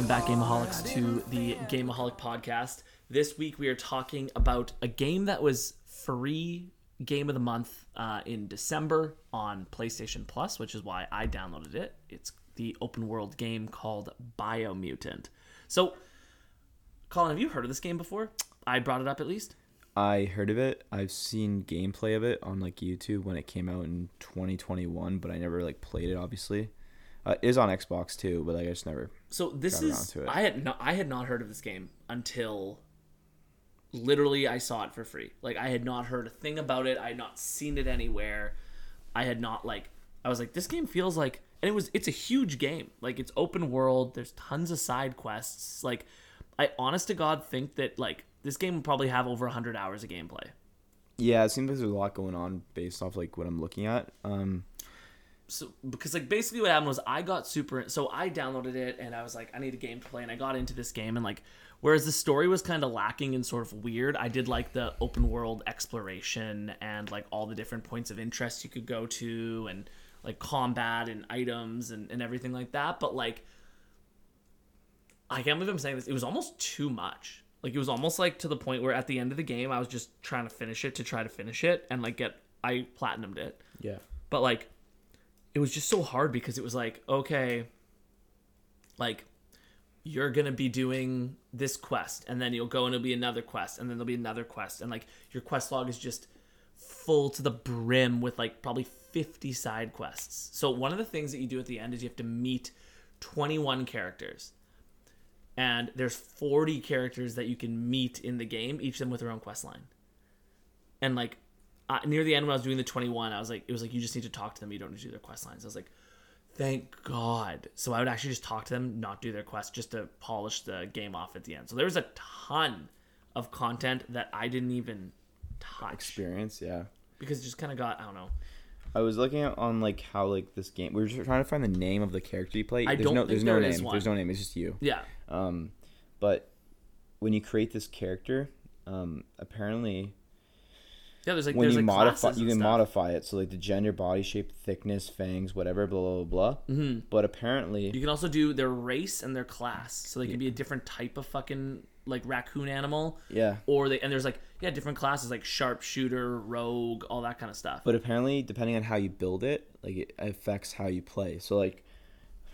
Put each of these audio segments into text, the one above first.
Welcome back, Gameaholics, to the Gameaholic podcast. This week we are talking about a game that was free game of the month uh, in December on PlayStation Plus, which is why I downloaded it. It's the open world game called Biomutant. So, Colin, have you heard of this game before? I brought it up at least. I heard of it. I've seen gameplay of it on like YouTube when it came out in 2021, but I never like played it. Obviously, uh, it is on Xbox too, but like, I just never. So this is. I had not I had not heard of this game until literally I saw it for free. Like I had not heard a thing about it. I had not seen it anywhere. I had not like I was like this game feels like and it was it's a huge game. Like it's open world. There's tons of side quests. Like I honest to god think that like this game will probably have over 100 hours of gameplay. Yeah, it seems like there's a lot going on based off like what I'm looking at. Um, so because like basically what happened was I got super so I downloaded it and I was like I need a game to play and I got into this game and like whereas the story was kind of lacking and sort of weird I did like the open world exploration and like all the different points of interest you could go to and like combat and items and, and everything like that but like I can't believe I'm saying this it was almost too much. Like it was almost like to the point where at the end of the game I was just trying to finish it to try to finish it and like get I platinumed it. Yeah, but like it was just so hard because it was like okay like you're gonna be doing this quest and then you'll go and it'll be another quest and then there'll be another quest and like your quest log is just full to the brim with like probably 50 side quests. So one of the things that you do at the end is you have to meet 21 characters and there's 40 characters that you can meet in the game each of them with their own quest line. And like uh, near the end when I was doing the 21, I was like, it was like you just need to talk to them. You don't need to do their quest lines. I was like, thank God. So I would actually just talk to them, not do their quest, just to polish the game off at the end. So there was a ton of content that I didn't even touch experience. Yeah, because it just kind of got I don't know. I was looking at on like how like this game. We were just trying to find the name of the character you play. I there's don't no, think there's no there name. is one. There's no name. It's just you. Yeah, Um, but when you create this character, um, apparently yeah. There's like when there's you like modify you can stuff. modify it so like the gender body shape thickness fangs whatever blah blah blah, blah. Mm-hmm. but apparently You can also do their race and their class, so they can be a different type of fucking like raccoon animal. yeah Or they and there's like yeah different classes like sharpshooter, rogue, all that kind of stuff. but apparently depending on how you build it like it affects how you play so like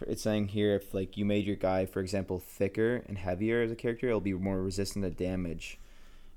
it's saying here if like you made your guy for example thicker and heavier as a character it'll be more resistant to damage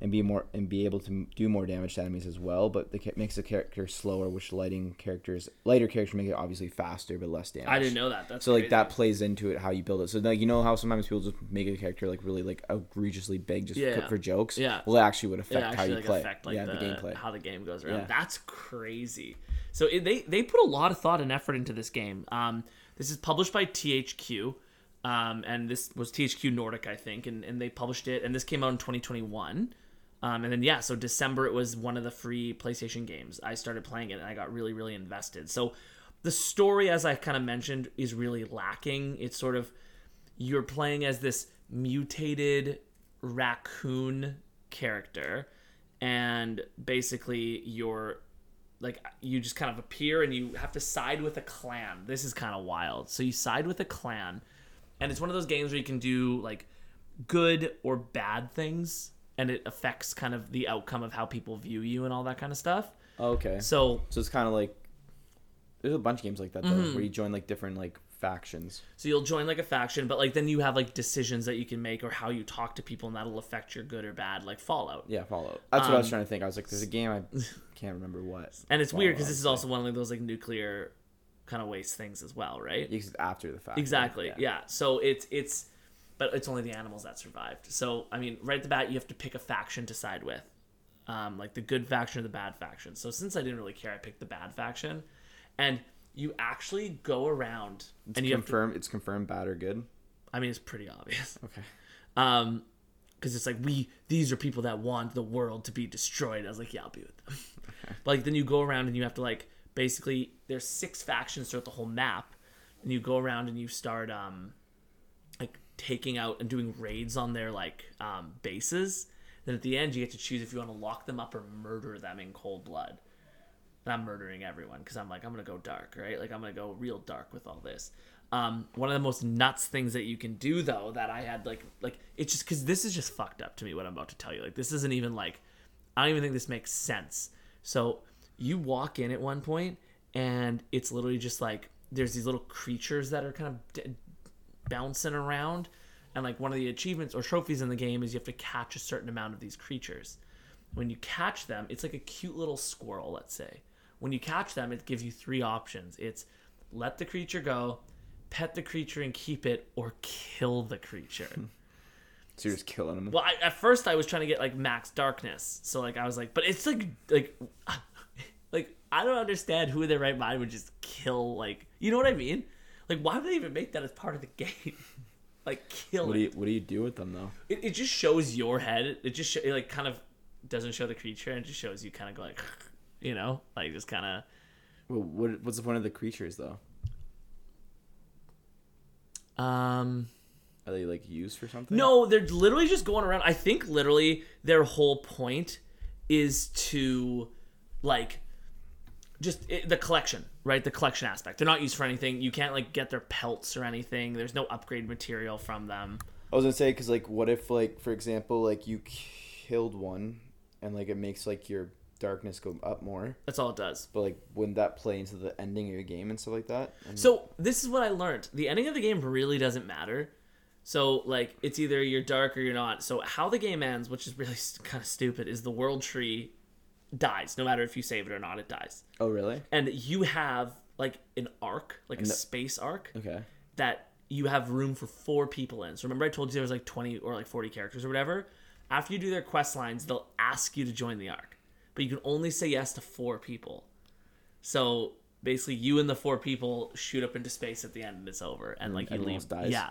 and be more and be able to do more damage to enemies as well but the ca- makes the character slower which lighting characters lighter characters make it obviously faster but less damage I didn't know that. That's So like that plays into it how you build it. So like you know how sometimes people just make a character like really like egregiously big just Yeah. for jokes. Yeah. Well, it actually would affect it how you like play. affect like yeah, the, the, gameplay. how the game goes around. Yeah. That's crazy. So it, they they put a lot of thought and effort into this game. Um, this is published by THQ, um, and this was THQ Nordic, I think, and, and they published it, and this came out in 2021. Um, and then yeah, so December it was one of the free PlayStation games. I started playing it and I got really really invested. So the story, as I kind of mentioned, is really lacking. It's sort of you're playing as this mutated raccoon character and basically you're like you just kind of appear and you have to side with a clan this is kind of wild so you side with a clan and it's one of those games where you can do like good or bad things and it affects kind of the outcome of how people view you and all that kind of stuff Oh, okay. so So it's kind of like there's a bunch of games like that though, Mm-hmm. where you join like different like factions. So you'll join like a faction, but like then you have like decisions that you can make or how you talk to people, and that'll affect your good or bad, like Fallout. Yeah, Fallout. That's what I was Um, trying to think. I was like, there's a game I can't remember what. And it's weird because this is also one of those like nuclear kind of waste things as well, right? It's after the fact. Exactly. Yeah. So it's it's, but it's only the animals that survived. So I mean, right at the bat, you have to pick a faction to side with, um, like the good faction or the bad faction. So since I didn't really care, I picked the bad faction, and you actually go around It's and you have to. It's confirmed bad or good. I mean, it's pretty obvious. Okay. Um, because it's like we these are people that want the world to be destroyed. I was like, yeah, I'll be with them. But like then you go around and you have to like basically there's six factions throughout the whole map, and you go around and you start um taking out and doing raids on their like um bases. Then at the end you get to choose if you want to lock them up or murder them in cold blood. And I'm murdering everyone because I'm like I'm gonna go dark, right? Like I'm gonna go real dark with all this. Um, one of the most nuts things that you can do though that I had like like it's just because this is just fucked up to me what I'm about to tell you. Like this isn't even like I don't even think this makes sense. So you walk in at one point and it's literally just like there's these little creatures that are kind of d- bouncing around and like one of the achievements or trophies in the game is you have to catch a certain amount of these creatures. When you catch them it's like a cute little squirrel let's say. When you catch them it gives you three options. It's let the creature go pet the creature and keep it or kill the creature. So you're just killing them. well I, at first i was trying to get like max darkness. So like i was like but it's like like like i don't understand who in their right mind would just kill like you know what i mean like why would they even make that as part of the game like kill What it do you What do you do with them though? it, it just shows your head. It just show, it like kind of doesn't show the creature, and just shows you kind of go like, you know, like just kind of. Well, what What's the point of the creatures though? Um. Are they like used for something? No, they're literally just going around. I think literally their whole point is to, like, just it, the collection, right? The collection aspect. They're not used for anything. You can't like get their pelts or anything. There's no upgrade material from them. I was gonna say because like, what if like for example like you killed one and like it makes like your darkness go up more, That's all it does. but like wouldn't that play into the ending of your game and stuff like that? And So this is what I learned. The ending of the game really doesn't matter. So like it's either you're dark or you're not. So how the game ends, which is really kind of stupid, is the world tree dies. No matter if you save it or not, it dies. oh really? And you have like an arc, like a the- space arc Okay. that you have room for four people in. So remember I told you there was like 20 or like 40 characters or whatever? After you do their quest lines, they'll ask you to join the arc. But you can only say yes to four people. So basically you and the four people shoot up into space at the end and it's over and like you leave. dies? Yeah.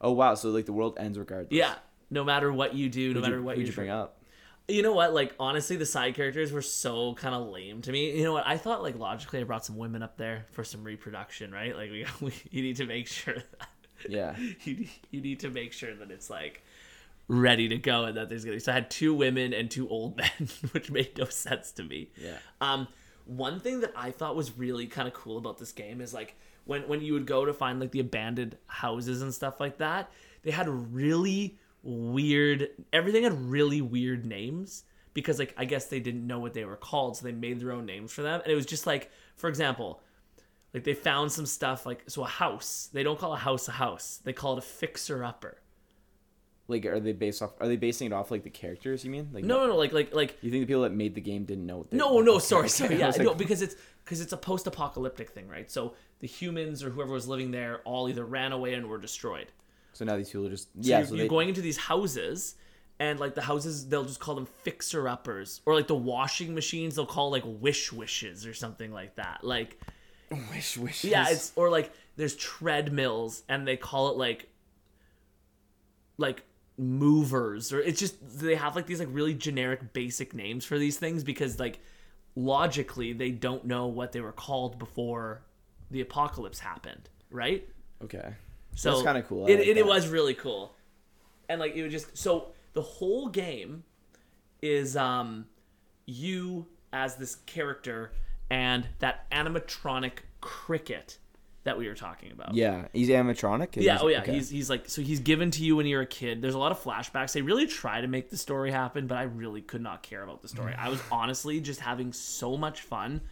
Oh wow! So like the world ends regardless. Yeah. No matter what you do, no Who'd matter you, what you you bring up? You know what? Like honestly, the side characters were so kind of lame to me. You know what? I thought like logically, I brought some women up there for some reproduction, right? Like we, we you need to make sure that Yeah. you you need to make sure that it's like ready to go and that there's gonna. Be. So I had two women and two old men, which made no sense to me. Yeah. Um, one thing that I thought was really kind of cool about this game is like when when you would go to find like the abandoned houses and stuff like that, they had really weird. Everything had really weird names because like I guess they didn't know what they were called, so they made their own names for them, and it was just like, for example. Like they found some stuff like so a house. They don't call a house a house. They call it a fixer upper. Like, are they based off? Are they basing it off like the characters? You mean? Like, No, no, no. Like like like You think the people that made the game didn't know? What they, No, no, sorry, sorry. Yeah, like, no, because it's because it's a post-apocalyptic thing, right? So the humans or whoever was living there all either ran away and were destroyed. So now these people are just So yeah. you're, so you're they, going into these houses, and like the houses, they'll just call them fixer uppers, or like the washing machines, they'll call like wish wishes or something like that. Like wish wishes. yeah, it's or like there's treadmills, and they call it like like movers or it's just they have like these like really generic basic names for these things because like logically they don't know what they were called before the apocalypse happened right okay. So That's kinda cool. I It, like it, it was really cool, and like it was just so the whole game is um you as this character and that animatronic cricket that we were talking about. Yeah, he's animatronic. Yeah, oh yeah, okay. he's he's like so he's given to you when you're a kid. There's a lot of flashbacks. They really try to make the story happen, but I really could not care about the story. I was honestly just having so much fun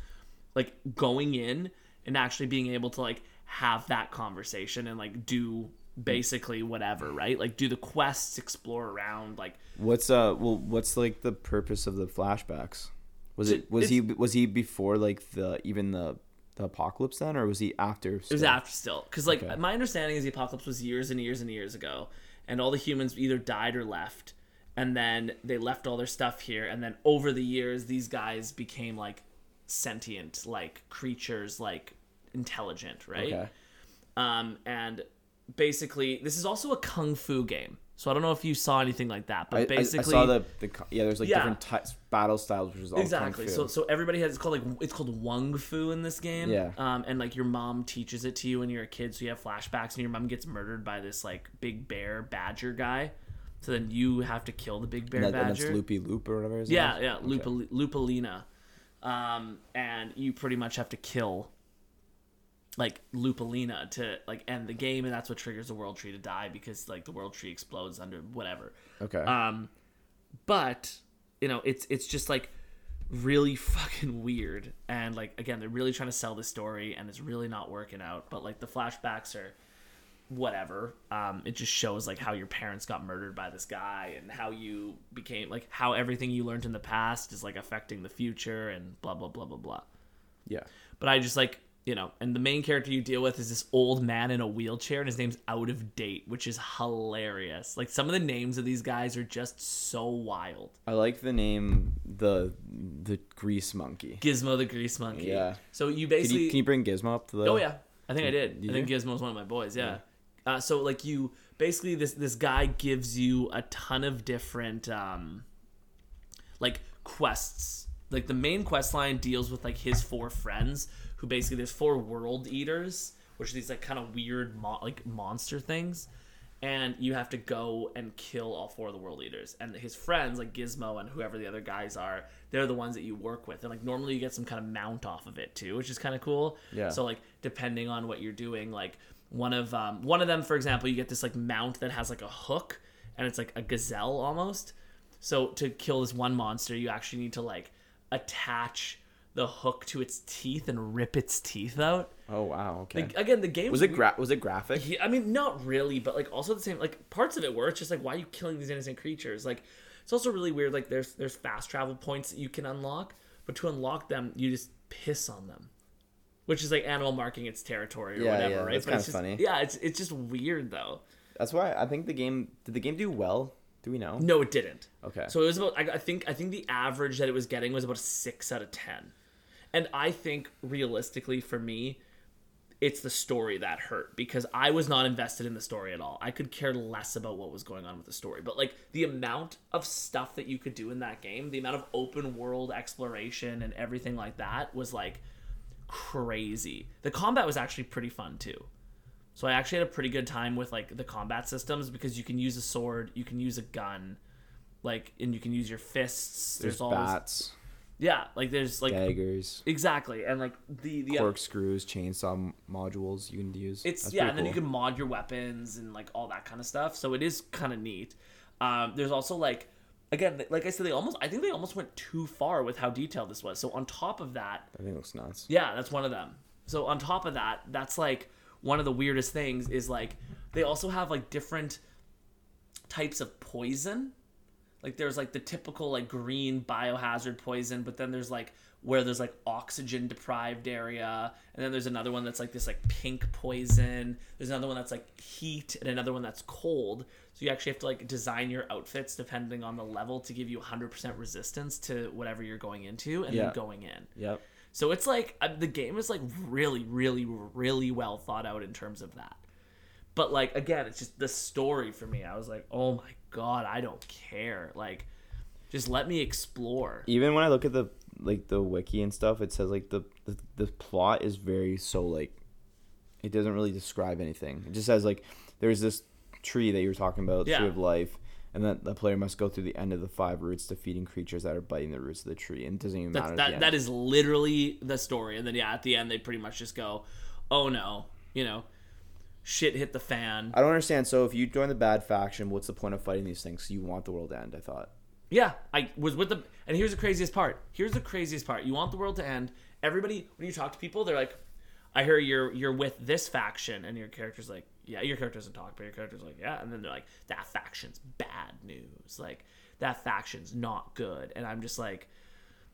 like going in and actually being able to like have that conversation and like do basically whatever, right? Like do the quests, explore around, like What's uh well what's like the purpose of the flashbacks? Was it was he was he before like the even the the apocalypse then or was he after? It was after still, because like Okay. my understanding is the apocalypse was years and years and years ago, and all the humans either died or left, and then they left all their stuff here, and then over the years these guys became like sentient, like creatures, like intelligent, right? Okay. Um, and basically this is also a kung fu game, so I don't know if you saw anything like that, but I, basically I saw the, the yeah. There's like Yeah. different types battle styles, which is all exactly Kung fu. so so everybody has it's called like it's called wung fu in this game Yeah. um and like your mom teaches it to you when you're a kid so you have flashbacks and your mom gets murdered by this like big bear badger guy so then you have to kill the big bear and, that, and that's badger Loopy Loop or whatever. Yeah yeah Okay. Lupa, lupalina um and you pretty much have to kill like Lupulina to like end the game, and that's what triggers the World Tree to die because like the World Tree explodes under whatever. Okay. Um, but you know, it's it's just like really fucking weird, and like again, they're really trying to sell the story, and it's really not working out. But like the flashbacks are whatever. Um, it just shows like how your parents got murdered by this guy, and how you became like how everything you learned in the past is like affecting the future, and blah blah blah blah blah. yeah. But I just like you know, and the main character you deal with is this old man in a wheelchair, and his name's out of date, which is hilarious. Like some of the names of these guys are just so wild. I like the name the the grease monkey. Gizmo the Grease Monkey. Yeah. So you Can basically. you, can you bring Gizmo up to the? oh yeah, I think I did. I think? Gizmo's one of my boys. Yeah. Uh, so like you basically this this guy gives you a ton of different um like quests. Like the main quest line deals with like his four friends who basically there's four world eaters, which are these like kind of weird mo- like monster things. And you have to go and kill all four of the world eaters. And his friends, like Gizmo and whoever the other guys are, they're the ones that you work with. And like normally you get some kind of mount off of it too, which is kind of cool. Yeah. So like depending on what you're doing, like one of um, one of them, for example, you get this like mount that has like a hook, and it's like a gazelle almost. So to kill this one monster, you actually need to like attach the hook to its teeth and rip its teeth out. Oh wow. Okay. Like, again, the game was it gra- was it graphic? yeah, I mean, not really, but like also the same. Like parts of it were. It's just like why are you killing these innocent creatures? Like it's also really weird. Like there's there's fast travel points that you can unlock, but to unlock them, you just piss on them, which is like animal marking its territory or Yeah, whatever, yeah, right? that's but kinda just, funny. Yeah, it's it's just weird though. That's why I think the game did the game do well. Do we know? No, it didn't. Okay. So it was about. I, I think. I think the average that it was getting was about a six out of ten, and I think realistically for me, it's the story that hurt because I was not invested in the story at all. I could care less about what was going on with the story. But like the amount of stuff that you could do in that game, the amount of open world exploration and everything like that was like crazy. The combat was actually pretty fun too. So I actually had a pretty good time with like the combat systems because you can use a sword, you can use a gun, like and you can use your fists. There's, There's bats, yeah, like there's like daggers, exactly, and like the the corkscrews, chainsaw modules you can use. it's That's yeah, and then you can mod your weapons and like all that kind of stuff. So it is kind of neat. Um, there's also like again, like I said, they almost I think they almost went too far with how detailed this was. So on top of that, I think it looks nuts. yeah, that's one of them. So on top of that, that's like one of the weirdest things is like they also have like different types of poison. Like there's like the typical like green biohazard poison, but then there's like where there's like oxygen deprived area, and then there's another one that's like this like pink poison. There's another one that's like heat, and another one that's cold. So you actually have to like design your outfits depending on the level to give you 100% resistance to whatever you're going into, and Yeah. then going in. Yep. So it's like uh, the game is like really, really, really well thought out in terms of that. But like again, it's just the story for me. I was like, oh my god, I don't care. Like, just let me explore. Even when I look at the like the wiki and stuff, it says like the the, the plot is very so like it doesn't really describe anything. It just says like there's this tree that you were talking about, Yeah. tree of life, and that the player must go through the end of the five roots, defeating creatures that are biting the roots of the tree. And it doesn't even matter. That's, that that is literally the story. And then yeah, at the end they pretty much just go, oh no, you know, shit hit the fan. I don't understand. So if you join the bad faction, what's the point of fighting these things? You want the world to end. I thought. Yeah, I was with the. And here's the craziest part. Here's the craziest part. You want the world to end. Everybody, when you talk to people, they're like, "I hear you're you're with this faction," and your character's like, "Yeah." Your character doesn't talk, but your character's like, "Yeah," and then they're like, "That faction's bad news. Like that faction's not good." And I'm just like,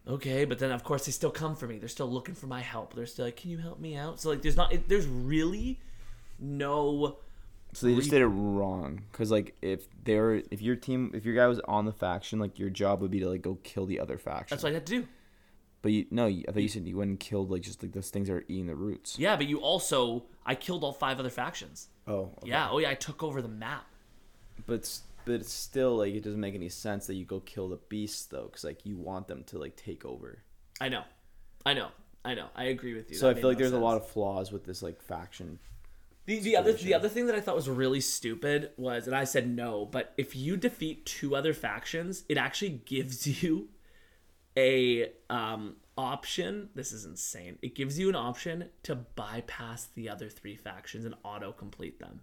"Okay," but then of course they still come for me. They're still looking for my help. They're still like, "Can you help me out?" So like, there's not. It, there's really no. So they just did it wrong. Cause like if they were, if your team, if your guy was on the faction, like your job would be to like go kill the other faction. That's what I had to do. But you no, I thought you said you went and killed like just like those things that are eating the roots. Yeah, but you also I killed all five other factions. Oh. okay. Yeah. Oh yeah, I took over the map. But but it's still like it doesn't make any sense that you go kill the beasts though, because like you want them to like take over. I know, I know, I know. I agree with you. So That I made feel like no there's a lot of flaws with this like faction. The, the other the other thing that I thought was really stupid was, and I said no, but if you defeat two other factions, it actually gives you a um option. This is insane. It gives you an option to bypass the other three factions and auto complete them.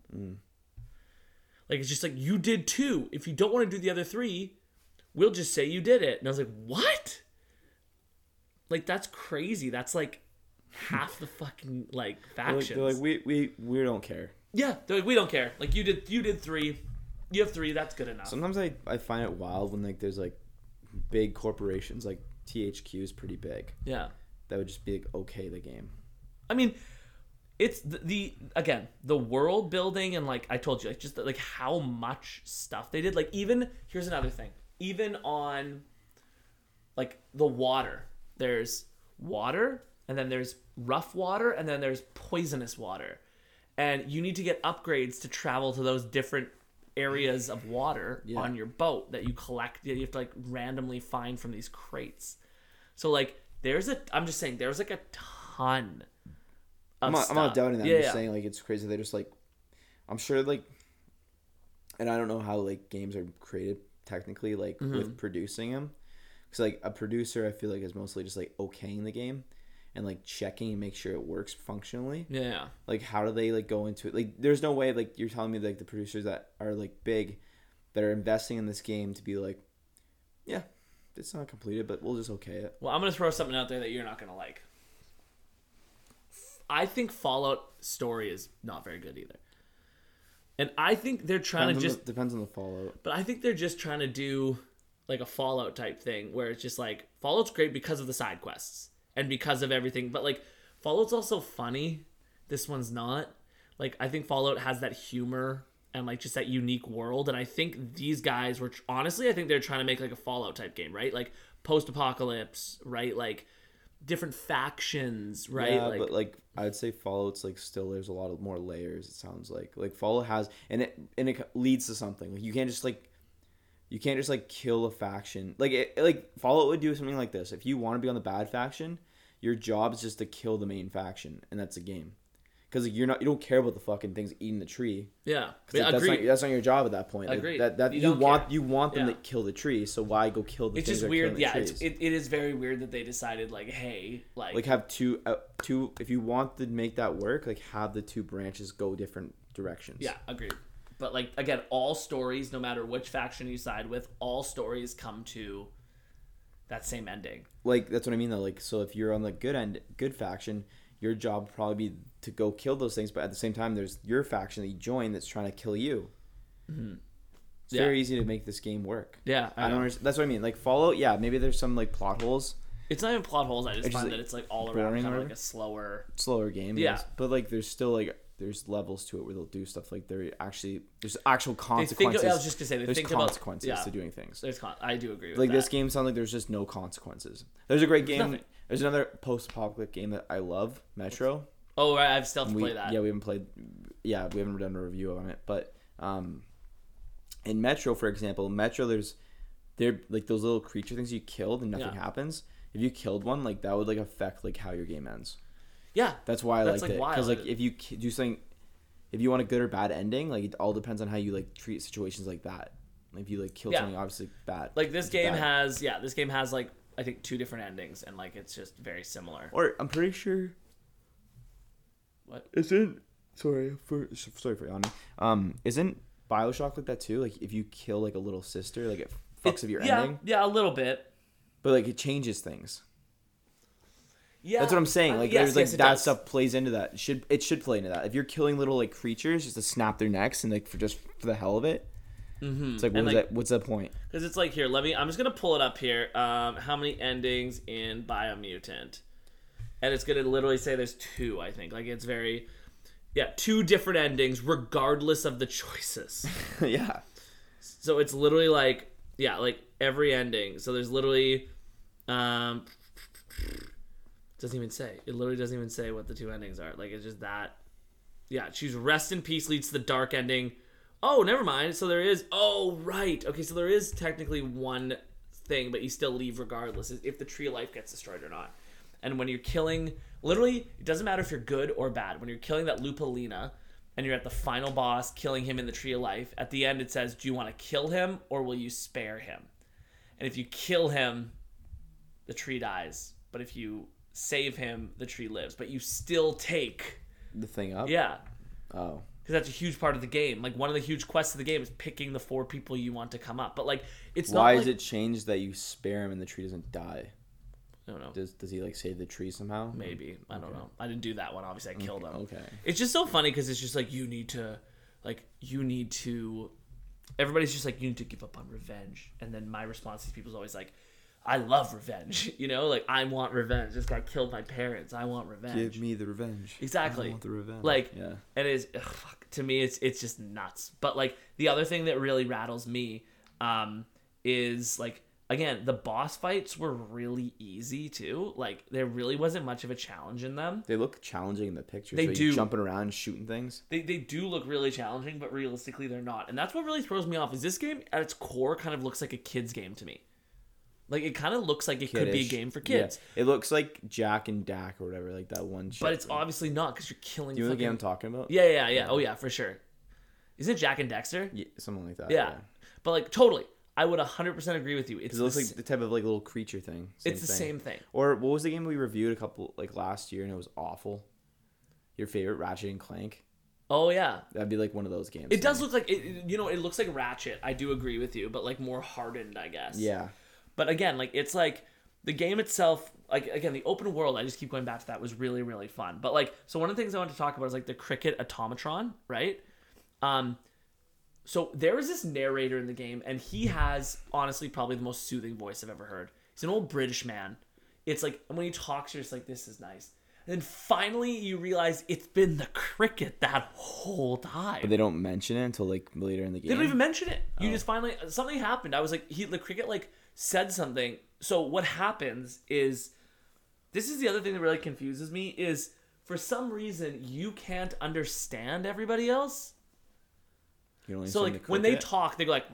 Like it's just like you did two. If you don't want to do the other three, we'll just say you did it. And I was like, what? Like that's crazy. That's like half the fucking like They're like, factions. they're like we we we don't care. yeah, they're like we don't care. Like you did you did three. You have three. That's good enough. Sometimes I I find it wild when like there's like big corporations like THQ is pretty big. yeah. That would just be like okay the game. I mean, it's the, the again the world building and like I told you, like just like how much stuff they did. Like even here's another thing. Even on like the water, there's water, and then there's rough water, and then there's poisonous water, and you need to get upgrades to travel to those different areas of water Yeah. on your boat that you collect. You have to like randomly find from these crates. So like there's a I'm just saying there's like a ton of I'm not, I'm not doubting that. Yeah, I'm just yeah. saying like it's crazy. They're just like, I'm sure like, and I don't know how like games are created technically like Mm-hmm. with producing them, because like a producer I feel like is mostly just like okaying the game, and like checking and make sure it works functionally. Yeah. Like how do they like go into it? Like there's no way like you're telling me like the producers that are like big, that are investing in this game to be like, yeah, it's not completed, but we'll just okay it. Well, I'm gonna throw something out there that you're not gonna like. I think Fallout story is not very good either, and I think they're trying Depends to just. the, depends on the Fallout. But I think they're just trying to do like a Fallout type thing where it's just like Fallout's great because of the side quests and because of everything, but like Fallout's also funny. This one's not. Like I think Fallout has that humor and like just that unique world and I think these guys were honestly I think they're trying to make like a Fallout type game, right? Like post-apocalypse, right? Like different factions, right? Yeah, like but like I'd say Fallout's like still there's a lot of more layers. It sounds like like Fallout has and it and it leads to something. Like you can't just like you can't just like kill a faction. Like it like Fallout would do something like this. If you want to be on the bad faction, your job is just to kill the main faction, and that's the game. Because like, you're not you don't care about the fucking things eating the tree. yeah. 'Cause, like, that's not that's not your job at that point. Like, Agreed. That that You you, want care. you want them Yeah. to kill the tree. So why go kill the? it's just weird. Yeah, it's, it, it is very weird that they decided like, hey, like, like have two uh, two if you want to make that work like have the two branches go different directions Yeah, agreed. But like again, all stories, no matter which faction you side with, all stories come to that same ending. like that's what i mean though like so if you're on the good end good faction your job would probably be to go kill those things but at the same time there's your faction that you join that's trying to kill you it's Mm-hmm. Yeah. very easy to make this game work Yeah, i don't understand that's what i mean like fallout yeah maybe there's some like plot holes It's not even plot holes. I just It's just, find like, that it's like all around kind of like a slower. slower game Yeah. but like there's still like there's levels to it where they'll do stuff like there actually there's actual They think, consequences I was just gonna say they there's think consequences about yeah. to doing things There's con- I do agree with that. like that. this game sounds like there's just no consequences. There's a great game. nothing. There's another post-apocalyptic game that I love, Metro. Oh, right, I've still have to We, play that. Yeah, we haven't played. Yeah, we haven't done a review on it, but um, in Metro, for example, Metro, there's there like those little creature things you killed and nothing Yeah. happens. If you killed one, like that would like affect like how your game ends. Yeah, That's why I That's, liked like, it because like if you do something, if you want a good or bad ending, like it all depends on how you like treat situations like that. Like if you like kill Yeah. something obviously bad. like this game bad. has yeah, this game has like I think two different endings, and like it's just very similar. Or I'm pretty sure. What? Isn't sorry for sorry for yawning. Um, isn't Bioshock like that too? Like if you kill like a little sister, like it fucks with your yeah, ending, yeah, a little bit. but like it changes things. Yeah, That's what I'm saying. uh, Like yes, there's like yes, that does. stuff plays into that. It should it should play into that. If you're killing little like creatures just to snap their necks and like for just for the hell of it, Mm-hmm. it's like what like, that? What's the point? Because it's like here, let me. I'm just gonna pull it up here. Um, how many endings in Biomutant? And it's gonna literally say there's two. I think like it's very, yeah, two different endings regardless of the choices. yeah, so it's literally like yeah, like every ending. So there's literally, um, doesn't even say. It literally doesn't even say what the two endings are. Like it's just that. Yeah, choose rest in peace leads to the dark ending. Oh, never mind. So there is. Oh, right. Okay, so there is technically one thing, but you still leave regardless if the tree of life gets destroyed or not. And when you're killing, literally, it doesn't matter if you're good or bad. When you're killing that Lupulina, and you're at the final boss, killing him in the tree of life, at the end it says, "Do you want to kill him or will you spare him?" And if you kill him, the tree dies. but if you save him, the tree lives. But you still take The thing up. yeah, Oh. because that's a huge part of the game. Like one of the huge quests of the game is picking the four people you want to come up. But like it's not Why not is like, it changed that you spare him and the tree doesn't die? I don't know. Does does he like save the tree somehow? Maybe I don't know. I didn't do that one. Obviously, I killed him. Okay. It's just so funny because it's just like you need to, like you need to. Everybody's just like you need to give up on revenge, and then my response to these people is always like, "I love revenge." You know, like I want revenge. This guy killed my parents. I want revenge. Give me the revenge. Exactly. I want the revenge. Like, yeah. And it is ugh, fuck, to me. It's it's just nuts. But like the other thing that really rattles me, um, is like again the boss fights were really easy too. Like there really wasn't much of a challenge in them. They look challenging in the pictures. They so do. Jumping around, shooting things. They, they do look really challenging, but realistically they're not. And that's what really throws me off. Is this game at its core kind of looks like a kids game to me. Like it kind of looks like it could be a game for Yeah. kids, It looks like Jack and Dak or whatever, like that one. but it's thing. obviously not because you're killing. You know the game I'm talking about? Yeah, yeah, yeah. Oh yeah, for sure. Is it Jak and Daxter? Yeah, something like that. Yeah. But like totally, I would 100% agree with you. It's it looks like the type of like little creature thing. it's the thing. same thing. Or what was the game we reviewed a couple like last year and it was awful? Your favorite Ratchet and Clank? Oh yeah. That'd be like one of those games. It does look like it- you know, it looks like Ratchet. I do agree with you, but like more hardened, I guess. Yeah. But again, like it's like the game itself, like again, the open world, I just keep going back to that was really, really fun. But like so one of the things I want to talk about is like the cricket automatron, right? Um so there is this narrator in the game, and he has honestly probably the most soothing voice I've ever heard. He's an old British man. It's like when he talks, you're just like, this is nice. And then finally you realize it's been the cricket that whole time. But they don't mention it until like later in the game. They don't even mention it. You just finally something happened. I was like, he the cricket like said something. So what happens is, this is the other thing that really confuses me is for some reason you can't understand everybody else. So like when they talk, they go like,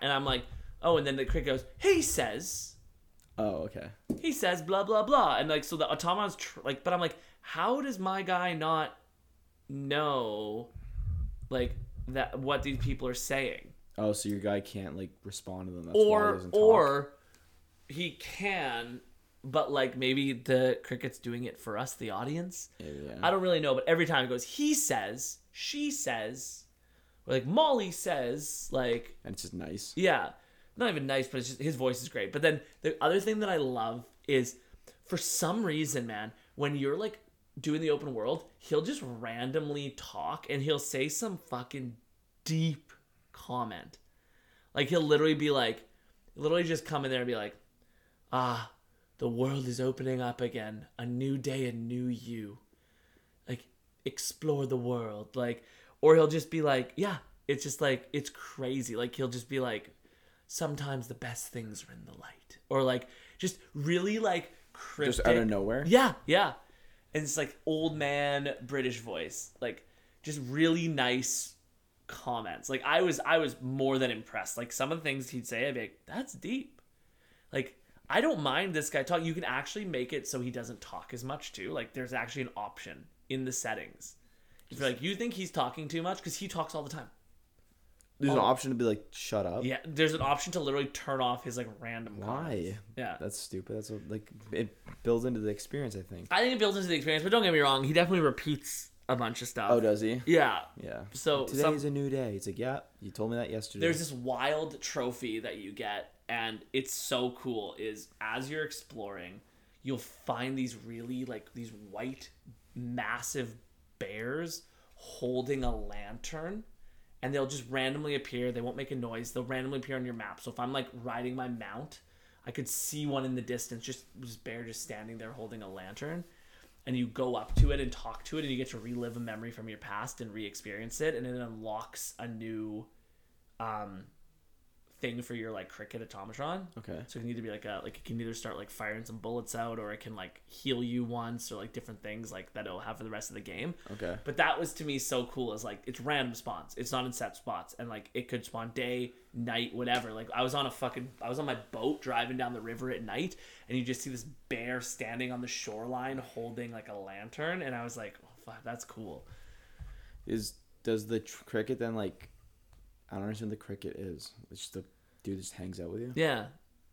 and I'm like, oh, and then the cricket goes, he says, Oh, okay. he says blah blah blah, and like so the automaton's tr- like, but I'm like, how does my guy not know, like that what these people are saying? Oh, so your guy can't like respond to them. That's why he or or he can but like maybe the cricket's doing it for us the audience Yeah, yeah. i don't really know but every time it goes he says she says or like molly says like and it's just nice. yeah not even nice but it's just his voice is great but then the other thing that i love is for some reason man when you're like doing the open world he'll just randomly talk and he'll say some fucking deep comment. Like he'll literally be like literally just come in there and be like ah the world is opening up again. A new day a new you. Like explore the world. Like or he'll just be like yeah it's just like it's crazy. Like he'll just be like sometimes the best things are in the light. Or like just really like cryptic. Just out of nowhere. yeah yeah. And it's like old man british voice. Like just really nice comments like i was i was more than impressed like some of the things he'd say i'd be like that's deep like i don't mind this guy talk you can actually make it so he doesn't talk as much too like there's actually an option in the settings if you're like you think he's talking too much because he talks all the time There's an option to be like, shut up. yeah there's an option to literally turn off his like random comments. Why? yeah That's stupid. That's what, like it builds into the experience. I think. i think it builds into the experience but don't get me wrong he definitely repeats a bunch of stuff Oh, does he? yeah Yeah. So, Today some- is a new day. It's like, yeah, you told me that yesterday. there's this wild trophy that you get and it's so cool is as you're exploring you'll find these really like these white massive bears holding a lantern and they'll just randomly appear they won't make a noise they'll randomly appear on your map so if i'm like riding my mount i could see one in the distance just this bear just standing there holding a lantern and you go up to it and talk to it and you get to relive a memory from your past and re-experience it and it unlocks a new um thing for your like cricket automatron okay. so it can either be like a like it can either start like firing some bullets out or it can like heal you once or like different things like that it'll have for the rest of the game Okay. but that was to me so cool is like it's random spawns it's not in set spots and like it could spawn day night whatever like i was on a fucking i was on my boat driving down the river at night and you just see this bear standing on the shoreline holding like a lantern and i was like oh fuck that's cool Is does the tr- cricket then like? I don't understand what the cricket is. It's just the dude just hangs out with you. yeah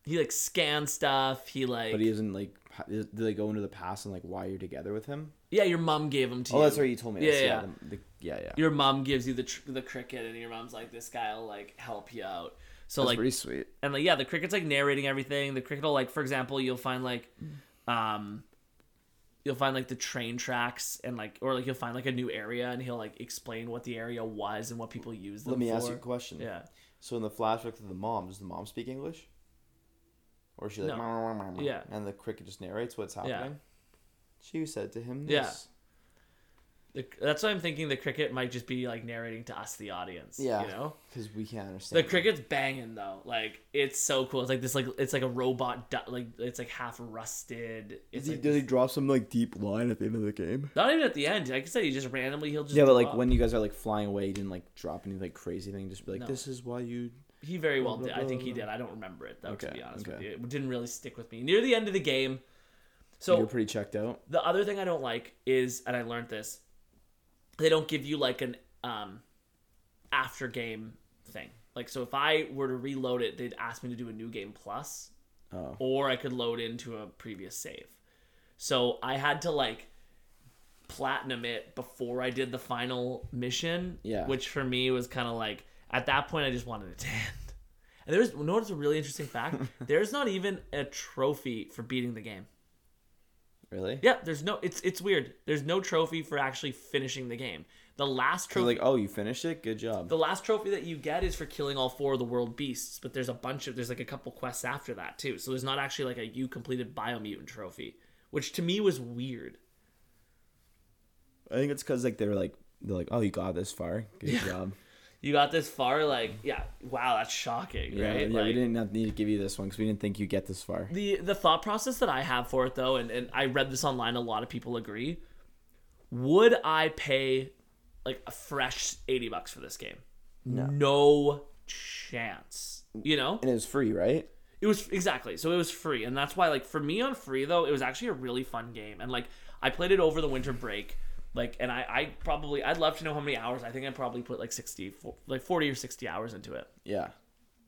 he like scans stuff. He like But he isn't like. Do they go into the past and like why you're together with him? yeah, your mom gave him to Oh, you. that's what you told me. Yeah, That's- yeah. the- the- yeah, yeah. Your mom gives you the tr- the cricket, and your mom's like, "This guy will like help you out." So That's like pretty sweet. and like yeah the cricket's like narrating everything the cricket will like for example you'll find like um you'll find like the train tracks and like or like you'll find like a new area and he'll like explain what the area was and what people use them Let me for. ask you a question. yeah So in the flashback of the mom, does the mom speak English? Or is she like, No. Yeah. and the cricket just narrates what's happening? Yeah. She said to him, Yeah. this. The, that's why i'm thinking the cricket might just be like narrating to us the audience Yeah. you know because we can't understand. the cricket's banging though like it's so cool it's like this like it's like a robot du- like it's like half rusted it's Does he, like does he this- drop some like deep line at the end of the game? not even at the end like i said he just randomly he'll just Yeah, but like drop. when you guys are like flying away, he didn't like drop any like crazy thing. Just be like, No. this is why you. He very well did. I think he did. I don't remember it though, to Okay, be honest with okay. you. It didn't really stick with me. Near the end of the game. So So you're pretty checked out. the other thing I don't like is, and I learned this, they don't give you like an um after game thing. Like so, if I were to reload it, they'd ask me to do a new game plus, Oh, or I could load into a previous save. So I had to like platinum it before I did the final mission. Yeah. Which for me was kind of like at that point I just wanted it to end. And there's you know what's a really interesting fact? there's not even a trophy for beating the game. Really? Yeah, there's no it's it's weird. There's no trophy for actually finishing the game. The last trophy like, oh, you finished it. Good job. the last trophy that you get is for killing all four of the world beasts, but there's a bunch of there's like a couple quests after that too. So there's not actually like a you completed biomutant trophy, which to me was weird. I think it's because like they're like they're like, oh, you got this far. Good Yeah. job. You got this far, like yeah, wow, that's shocking, Yeah, right? yeah. like, we didn't need to give you this one because we didn't think you get this far. the the thought process that I have for it though, and, and I read this online, a lot of people agree. Would I pay like a fresh eighty bucks for this game? No, chance. You know? And it was free, right? It was exactly so it was free, and that's why like for me on free though, it was actually a really fun game, and like I played it over the winter break, like, and I I probably I'd love to know how many hours. I think I probably put like sixty, fo- like forty or sixty hours into it. Yeah.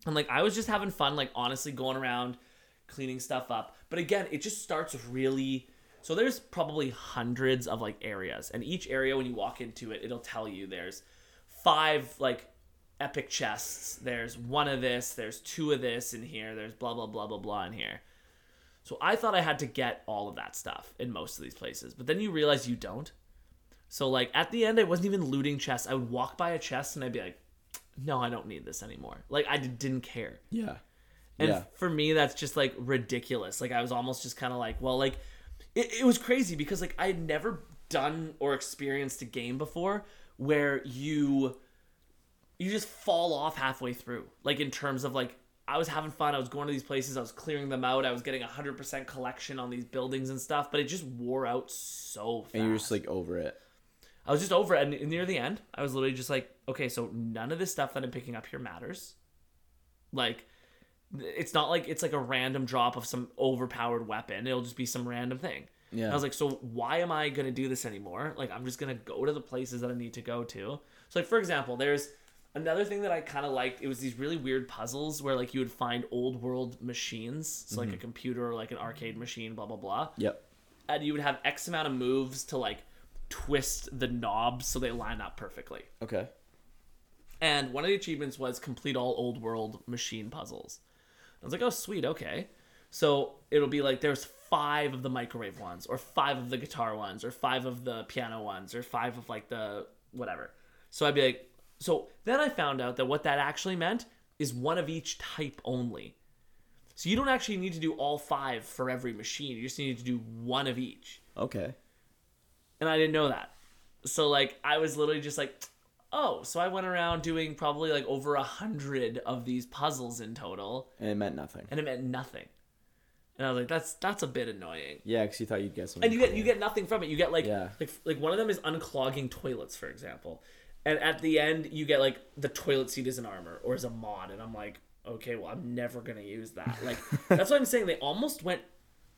And like I was just having fun, like honestly going around cleaning stuff up. But again, it just starts really so there's probably hundreds of like areas. And each area when you walk into it, it'll tell you there's five like epic chests, there's one of this, there's two of this in here, there's blah blah blah blah blah in here. So I thought I had to get all of that stuff in most of these places. But then you realize you don't. So like at the end I wasn't even looting chests. I would walk by a chest and I'd be like, no, I don't need this anymore. Like I d- didn't care. Yeah. And yeah. for me, that's just like ridiculous. Like I was almost just kind of like, well, like it, it was crazy because like I had never done or experienced a game before where you you just fall off halfway through. Like in terms of like I was having fun. I was going to these places. I was clearing them out. I was getting a hundred percent collection on these buildings and stuff. But it just wore out so fast. And you're just like over it. I was just over it. And near the end, I was literally just like, okay, so none of this stuff that I'm picking up here matters. Like, it's not like it's like a random drop of some overpowered weapon. It'll just be some random thing. Yeah. I was like, so why am I gonna do this anymore? Like, I'm just gonna go to the places that I need to go to. So, like for example, there's another thing that I kind of liked. It was these really weird puzzles where like you would find old world machines, so like mm-hmm. a computer or like an arcade machine, blah blah blah Yep. and you would have X amount of moves to like twist the knobs so they line up perfectly. Okay. And one of the achievements was complete all old world machine puzzles. I was like, oh sweet, okay. So it'll be like there's five of the microwave ones, or five of the guitar ones, or five of the piano ones, or five of like the whatever. So I'd be like, so then I found out that what that actually meant is one of each type only. So you don't actually need to do all five for every machine. You just need to do one of each Okay. And I didn't know that. So like I was literally just like, oh, so I went around doing probably like over a hundred of these puzzles in total, And it meant nothing. and it meant nothing. And I was like, that's that's a bit annoying. Yeah, because you thought you'd get something. And you get you get nothing from it. You get like Yeah. like like one of them is unclogging toilets, for example. And at the end, you get like the toilet seat is an armor or is a mod, and I'm like, okay, well, I'm never gonna use that. Like that's what I'm saying. They almost went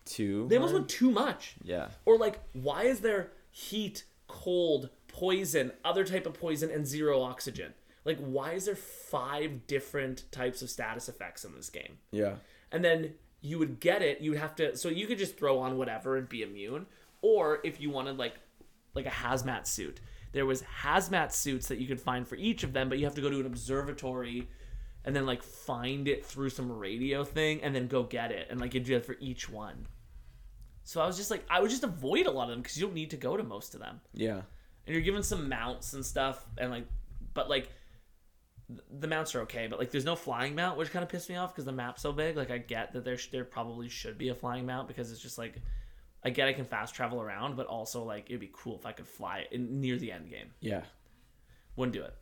too. they almost went too much. Yeah. Or like, why is there heat, cold, poison, other type of poison, and zero oxygen? Like, why is there five different types of status effects in this game? Yeah. and then you would get it you would have to so you could just throw on whatever and be immune or if you wanted like like a hazmat suit there was hazmat suits that you could find for each of them but you have to go to an observatory and then like find it through some radio thing and then go get it and like you do that for each one so i was just like i would just avoid a lot of them because you don't need to go to most of them. Yeah. and you're given some mounts and stuff and like but like the mounts are okay but like there's no flying mount which kind of pissed me off because the map's so big. Like i get that there sh- there probably should be a flying mount because it's just like i get i can fast travel around but also like it'd be cool if i could fly in, near the end game. Yeah. wouldn't do it.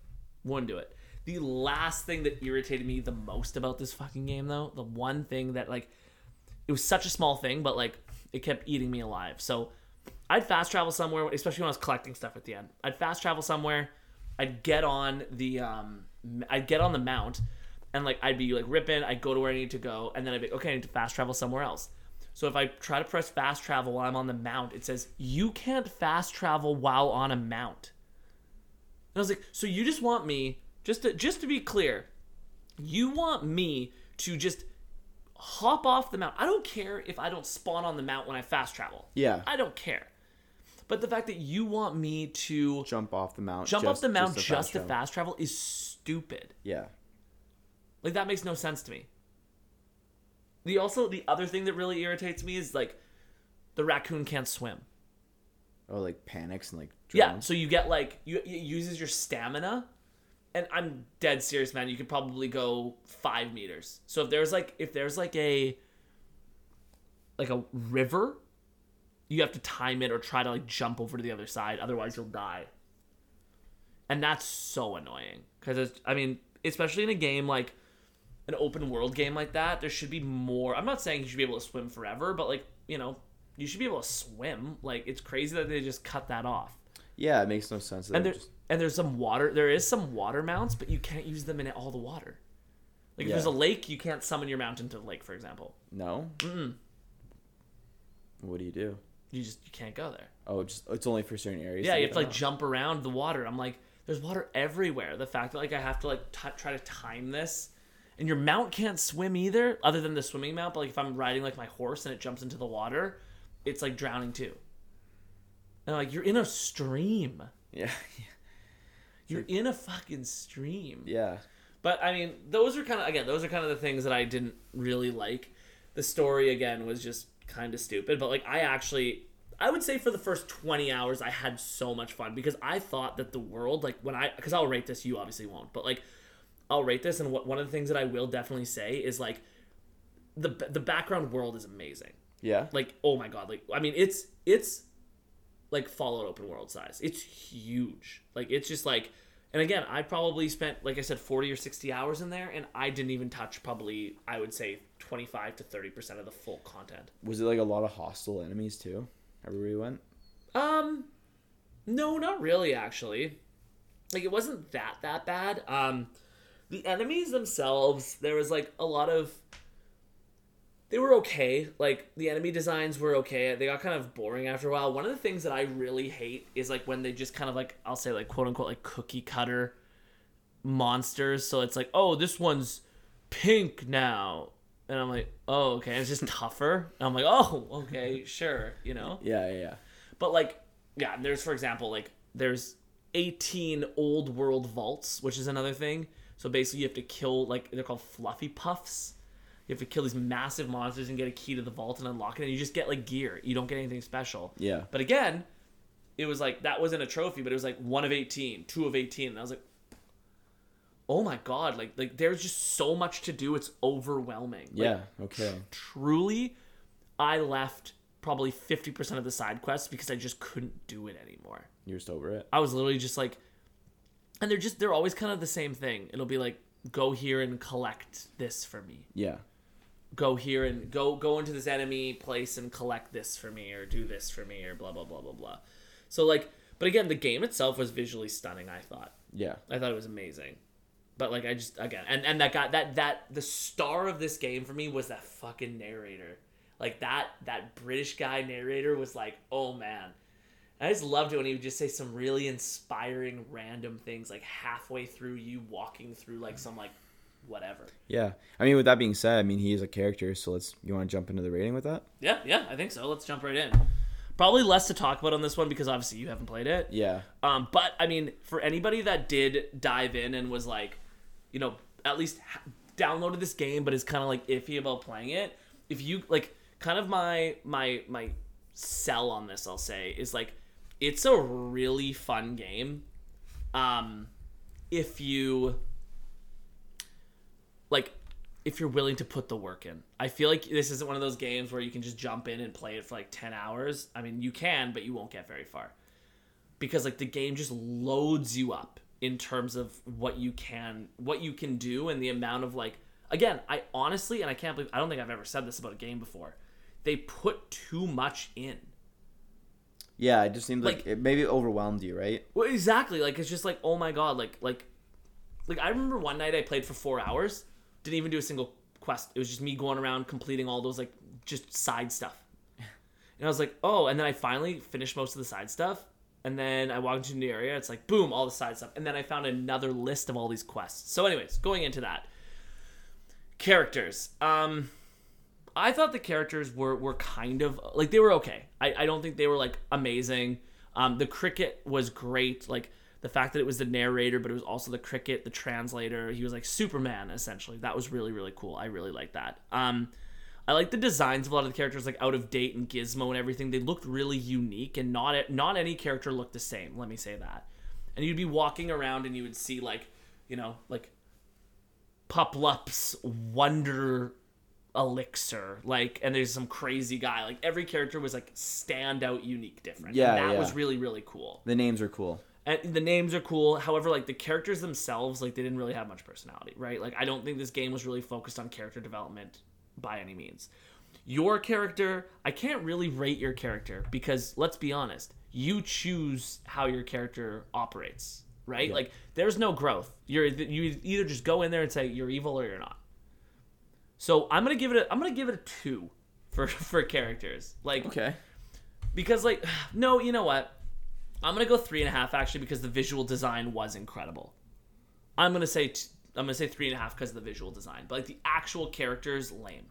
Wouldn't do it. The last thing that irritated me the most about this fucking game though the one thing that like it was such a small thing but like it kept eating me alive. So i'd fast travel somewhere especially when i was collecting stuff at the end. I'd fast travel somewhere i'd get on the um i'd get on the mount and like i'd be like ripping i'd go to where i need to go and then i'd be okay i need to fast travel somewhere else. So if i try to press fast travel while i'm on the mount it says you can't fast travel while on a mount. And I was like, so you just want me just to just to be clear, you want me to just hop off the mount. I don't care if I don't spawn on the mount when I fast travel. Yeah. I don't care. But the fact that you want me to Jump off the mount. jump just- off the mount to just to travel. fast travel is stupid. Yeah. Like that makes no sense to me. The also the other thing that really irritates me is like the raccoon can't swim. Oh, like panics and like. Yeah, so you get like you it uses your stamina, and I'm dead serious, man. You could probably go five meters. So if there's like if there's like a like a river, you have to time it or try to like jump over to the other side. Otherwise, you'll die. And that's so annoying because I mean, especially in a game like an open world game like that, there should be more. I'm not saying you should be able to swim forever, but like you know, you should be able to swim. Like it's crazy that they just cut that off. Yeah, it makes no sense. And there's just- and there's some water. There is some water mounts, but you can't use them in all the water. Like if there's a lake, you can't summon your mount into the lake, for example. no. Mm-mm. What do you do? You just you can't go there. Oh, just it's only for certain areas. Yeah, to you have to like them jump around the water. I'm like, there's water everywhere. The fact that like I have to like t- try to time this, and your mount can't swim either, other than the swimming mount. But like if I'm riding like my horse and it jumps into the water, it's like drowning too. And like, you're in a stream. Yeah. You're in a fucking stream. yeah. But I mean, those are kind of again, those are kind of the things that I didn't really like. The story again was just kind of stupid, but like I actually I would say for the first 20 hours I had so much fun because I thought that the world like when I cuz I'll rate this you obviously won't, but like I'll rate this and what one of the things that I will definitely say is like the the background world is amazing. Yeah. Like oh my god, like I mean it's it's like Fallout open world size. It's huge. Like it's just like and again, I probably spent like I said 40 or 60 hours in there and I didn't even touch probably I would say 25 to 30% of the full content. Was it like a lot of hostile enemies too? Everywhere you went. Um no, not really actually. Like it wasn't that that bad. Um the enemies themselves, there was like a lot of they were okay. Like the enemy designs were okay. They got kind of boring after a while. One of the things that I really hate is like when they just kind of like I'll say like quote unquote like cookie cutter monsters. So it's like, "Oh, this one's pink now." And I'm like, "Oh, okay." It's just tougher. And I'm like, "Oh, okay, sure," you know. Yeah, yeah, yeah. But like, yeah, there's for example, like there's 18 old world vaults, which is another thing. So basically, you have to kill like they're called fluffy puffs. You have to kill these massive monsters and get a key to the vault and unlock it, and you just get like gear. You don't get anything special. Yeah. But again, it was like that wasn't a trophy, but it was like one of 18, two of 18, and I was like, oh my god, like like there's just so much to do. It's overwhelming. Like, Yeah. Okay. truly i left probably 50% of the side quests because i just couldn't do it anymore You're just over it. i was literally just like and they're just they're always kind of the same thing it'll be like go here and collect this for me Yeah. Go here and go go into this enemy place and collect this for me or do this for me or blah blah blah blah blah so like but again the game itself was visually stunning i thought Yeah. I thought it was amazing. But like I just again and and that guy that that the star of this game for me was that fucking narrator. Like that that British guy narrator was like, "Oh man." I just loved it when he would just say some really inspiring random things like halfway through you walking through like some like whatever. Yeah. I mean, with that being said, I mean he is a character, so let's. You want to jump into the rating with that? Yeah, yeah, I think so. Let's jump right in. Probably less to talk about on this one because obviously you haven't played it. Yeah. Um, but I mean, for anybody that did dive in and was like, you know, at least ha- downloaded this game but is kind of like iffy about playing it, if you like, kind of my my my sell on this, I'll say is like, it's a really fun game. Um, if you like if you're willing to put the work in. I feel like this isn't one of those games where you can just jump in and play it for like 10 hours. I mean, you can, but you won't get very far. Because like the game just loads you up in terms of what you can what you can do and the amount of like again, I honestly and I can't believe I don't think I've ever said this about a game before. They put too much in. Yeah, it just seemed like, Like- it maybe overwhelmed you, right? Well, exactly. Like it's just like, oh my god, like like like I remember one night I played for four hours, didn't even do a single quest. It was just me going around completing all those like just side stuff. And I was like, oh, and then I finally finished most of the side stuff. And then I walked into new area. It's like, boom, all the side stuff. And then I found another list of all these quests. So, anyways, going into that, characters. Um, I thought the characters were were kind of like they were okay. I, I don't think they were like amazing. Um, the cricket was great. Like the fact that it was the narrator, but it was also the cricket, the translator. He was like Superman essentially. That was really really cool. I really like that. Um, I like the designs of a lot of the characters, like out of date and Gizmo and everything. They looked really unique, and not not any character looked the same. Let me say that. And you'd be walking around and you would see like, you know, like Puplup's Wonder Elixir, like, and there's some crazy guy. Like every character was like standout, unique, different. Yeah, and that yeah. was really really cool. The names are cool. And the names are cool. However, like the characters themselves, like they didn't really have much personality, right? Like I don't think this game was really focused on character development by any means. Your character, I can't really rate your character because let's be honest, you choose how your character operates, right? Like there's no growth. You're you either just go in there and say you're evil or you're not. So I'm gonna give it a I'm gonna give it a two for for characters. Like Okay. because like no you know what i'm gonna go three and a half actually because the visual design was incredible. I'm gonna say t- i'm gonna say three and a half because of the visual design but like the actual characters lame.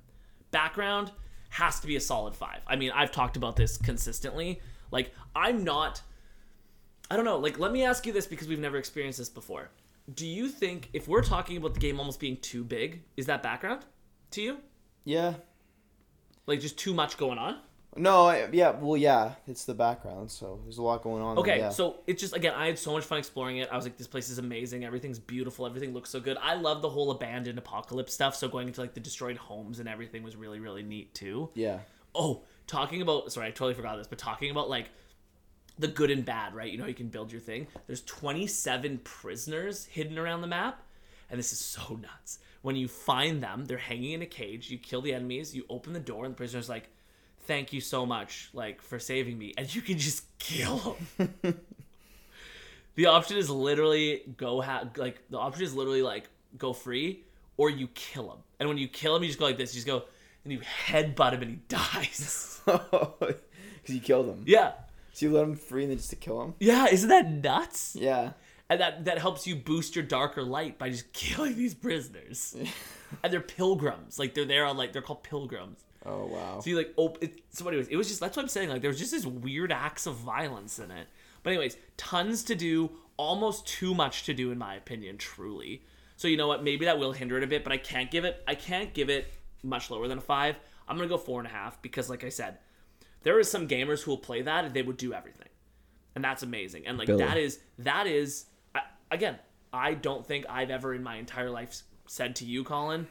Background has to be a solid five. I mean i've talked about this consistently. Like i'm not i don't know like let me ask you this because we've never experienced this before. Do you think if we're talking about the game almost being too big is that background to you? Yeah. like just too much going on No, I, yeah, well, yeah, it's the background, so there's a lot going on. Okay, yeah. so it's just again, I had so much fun exploring it. I was like, this place is amazing. Everything's beautiful. Everything looks so good. I love the whole abandoned apocalypse stuff. So going into like the destroyed homes and everything was really really neat too. yeah, Oh, talking about sorry, I totally forgot this, but talking about like the good and bad, right? You know, you can build your thing. There's 27 prisoners hidden around the map, and this is so nuts. When you find them, they're hanging in a cage. You kill the enemies. You open the door, and the prisoner's like, "Thank you so much, like for saving me," and you can just kill him. the option is literally go ha- like the option is literally like go free or you kill him. And when you kill him, you just go like this. You just go and you headbutt him and he dies. because you killed him. yeah. So you let him free and then just to kill him. Yeah, isn't that nuts? Yeah. And that that helps you boost your darker light by just killing these prisoners. and they're pilgrims. Like they're there on like they're called pilgrims. Oh wow. So you like oh it, so anyways, it was just that's what I'm saying. Like there was just this weird acts of violence in it. But anyways, tons to do, almost too much to do in my opinion, truly. So you know what? Maybe that will hinder it a bit, but I can't give it I can't give it much lower than a five. I'm gonna go four and a half because like I said, there is some gamers who will play that and they would do everything. And that's amazing. And like Billy. that is that is I, again, I don't think I've ever in my entire life said to you, Colin,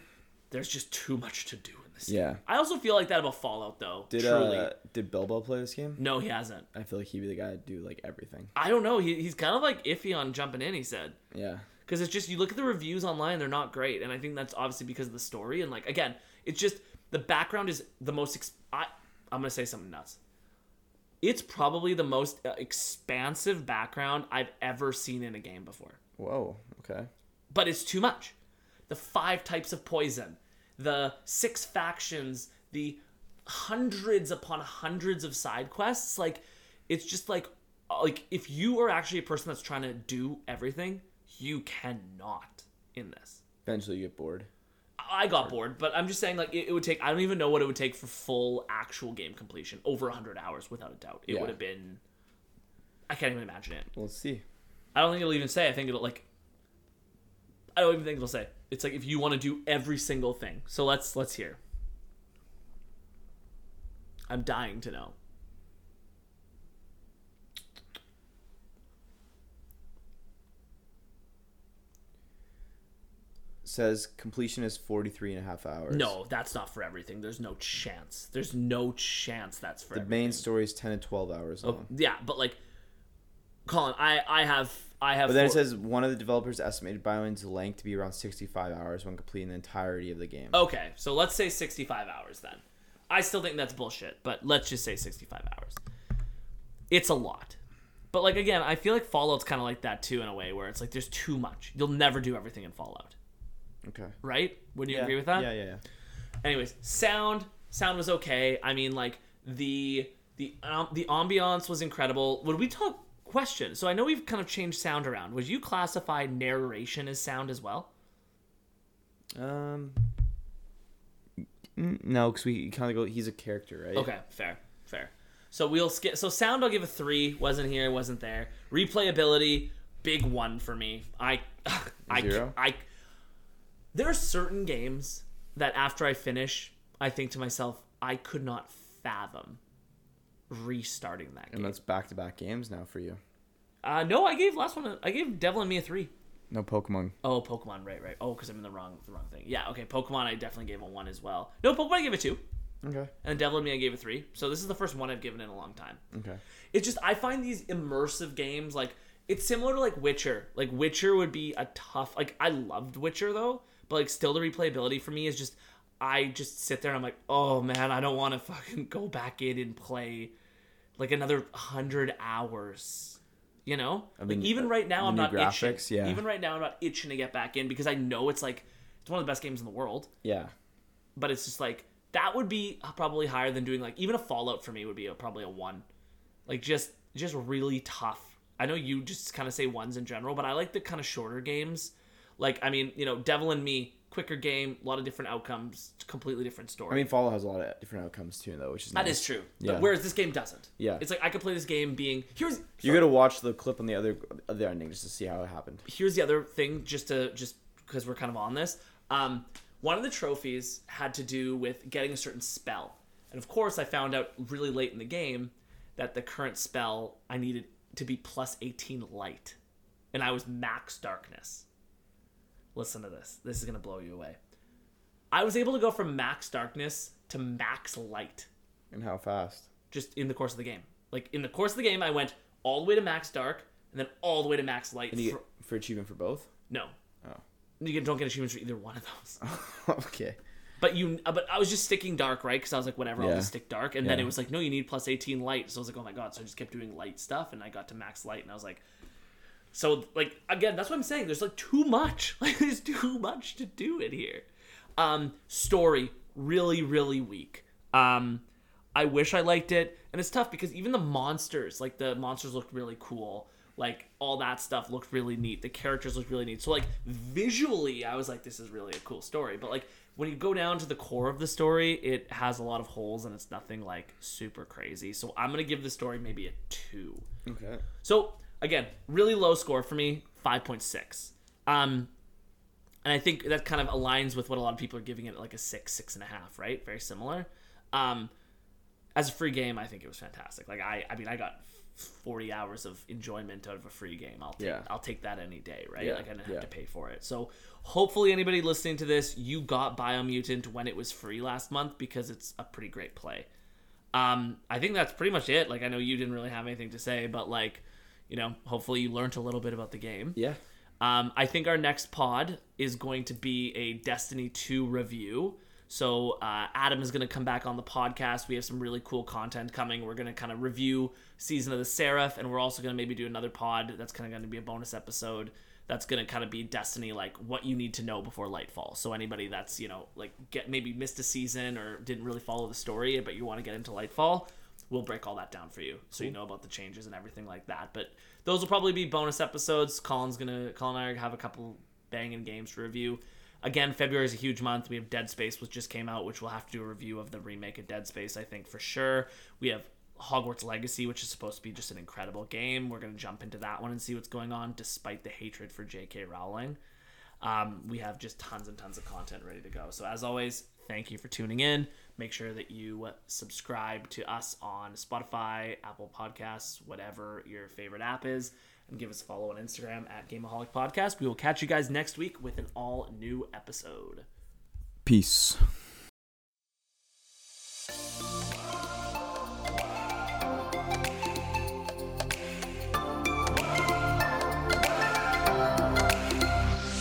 there's just too much to do in this. game. Yeah. I also feel like that about Fallout though. Did truly. uh did Bilbo play this game? no, he hasn't. I feel like he'd be the guy to do like everything. I don't know. He, he's kind of like iffy on jumping in. He said Yeah. because it's just you look at the reviews online, they're not great, and I think that's obviously because of the story and like again, it's just the background is the most. I I'm gonna say something nuts. It's probably the most uh, expansive background I've ever seen in a game before. Whoa. Okay. but it's too much. The five types of poison, the six factions, the hundreds upon hundreds of side quests, like it's just like like if you are actually a person that's trying to do everything, you cannot in this. Eventually, you get bored. I got bored, but I'm just saying like it, it would take. I don't even know what it would take for full actual game completion. Over 100 hours, without a doubt. It Yeah. would have been. I can't even imagine it. We'll see. I don't think it'll even say. I think it'll like. I don't even think it'll say. It's like if you want to do every single thing. So let's let's hear. I'm dying to know. Says completion is 43 and a half hours. No, that's not for everything. There's no chance. There's no chance that's for The everything. main story is 10 to 12 hours oh, long. Yeah, but like, Colin, I I have I have. But then it says one of the developers estimated Biomutant's length to be around 65 hours when completing the entirety of the game. Okay, so let's say 65 hours then. I still think that's bullshit, but let's just say 65 hours. It's a lot. But like again, I feel like Fallout's kind of like that too in a way where it's like there's too much. You'll never do everything in Fallout, Okay. right? Would you Yeah. agree with that? Yeah, yeah, yeah. Anyways, sound sound was okay. I mean like the the um, the ambiance was incredible. Would we talk question? So I know we've kind of changed sound around. Would you classify narration as sound as well? Um. No, because we kind of go. He's a character, right? Okay, fair, fair. So we'll skip. So sound, I'll give a three. Wasn't here, wasn't there. Replayability, big one for me. I, I, Zero? I. There are certain games that after I finish, I think to myself, I could not fathom restarting that And game. that's back to back games now for you. Uh, no, I gave last one. A, I gave Devil in Me a three. No Pokemon. Oh, Pokemon, right, right. Oh, because I'm in the wrong, the wrong thing. Yeah, okay. Pokemon, I definitely gave a one as well. No, Pokemon, I gave a two, Okay. and Devil in Me, I gave a three. So this is the first one I've given in a long time. Okay. it's just I find these immersive games like it's similar to like Witcher. Like Witcher would be a tough like I loved Witcher though, but like still the replayability for me is just I just sit there and I'm like, oh man, I don't want to fucking go back in and play like another hundred hours. You know, I mean, like even uh, right now I'm not graphics, itching. yeah. Even right now I'm not itching to get back in because I know it's like it's one of the best games in the world Yeah. but it's just like that would be probably higher than doing like even a Fallout for me would be a, probably a one, like just just really tough. I know you just kind of say ones in general, but I like the kind of shorter games. Like I mean, you know, Devil in Me, quicker game, a lot of different outcomes, completely different story. I mean, Fallout has a lot of different outcomes too, though, which is that nice. is true. Yeah. But whereas this game doesn't. Yeah. It's like I could play this game being here's You gotta watch the clip on the other other ending just to see how it happened. here's the other thing just to just because we're kind of on this um, one of the trophies had to do with getting a certain spell and of course i found out really late in the game that the current spell i needed to be plus 18 light and i was max darkness listen to this this is going to blow you away i was able to go from max darkness to max light And how fast? just in the course of the game like in the course of the game i went all the way to max dark and then all the way to max light And you for- get for achievement for both? no Oh. you don't get achievements for either one of those. okay. But you, uh, but I was just sticking dark, right? Because I was like, whatever, I'll just stick dark. And then it was like, no, you need plus eighteen light. So I was like, oh my god. So I just kept doing light stuff, and I got to max light, and I was like, so like again, that's what I'm saying. There's like too much. Like there's too much to do in here. Um, story really, really weak. Um, I wish I liked it, and it's tough because even the monsters, like the monsters, looked really cool. Like all that stuff looked really neat. The characters looked really neat. So like visually, I was like, this is really a cool story. But like when you go down to the core of the story, it has a lot of holes and it's nothing like super crazy. So I'm gonna give the story maybe a two. Okay. So again, really low score for me, five point six. Um, and I think that kind of aligns with what a lot of people are giving it, like a six, six and a half, right? Very similar. Um, as a free game, I think it was fantastic. Like I, I mean, I got forty hours of enjoyment out of a free game. I'll take, Yeah. I'll take that any day, right? Yeah, Like I didn't have yeah. to pay for it. So hopefully, anybody listening to this, you got Biomutant when it was free last month because it's a pretty great play. Um, I think that's pretty much it. Like I know you didn't really have anything to say, but like, you know, hopefully you learned a little bit about the game. Yeah. Um, I think our next pod is going to be a Destiny 2 review. So uh, Adam is going to come back on the podcast. We have some really cool content coming. We're going to kind of review Season of the Seraph, and we're also going to maybe do another pod that's kind of going to be a bonus episode. That's going to kind of be Destiny, like what you need to know before Lightfall. So anybody that's you know like get maybe missed a season or didn't really follow the story, but you want to get into Lightfall, we'll break all that down for you so you know about the changes and everything like that. But those will probably be bonus episodes. Colin's gonna Colin and I have a couple banging games to review. Again, February is a huge month. We have Dead Space, which just came out, which we'll have to do a review of the remake of Dead Space, I think for sure. We have Hogwarts Legacy, which is supposed to be just an incredible game. We're gonna jump into that one and see what's going on, despite the hatred for J.K. Rowling. Um, we have just tons and tons of content ready to go. So as always, thank you for tuning in. Make sure that you uh, subscribe to us on Spotify, Apple Podcasts, whatever your favorite app is, and give us a follow on Instagram at Gameaholic Podcast. We will catch you guys next week with an all new episode. Peace.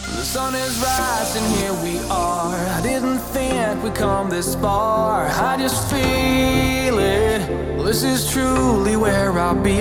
The sun is rising, here we are. I didn't think we'd come this far. I just feel it. This is truly where I'll be.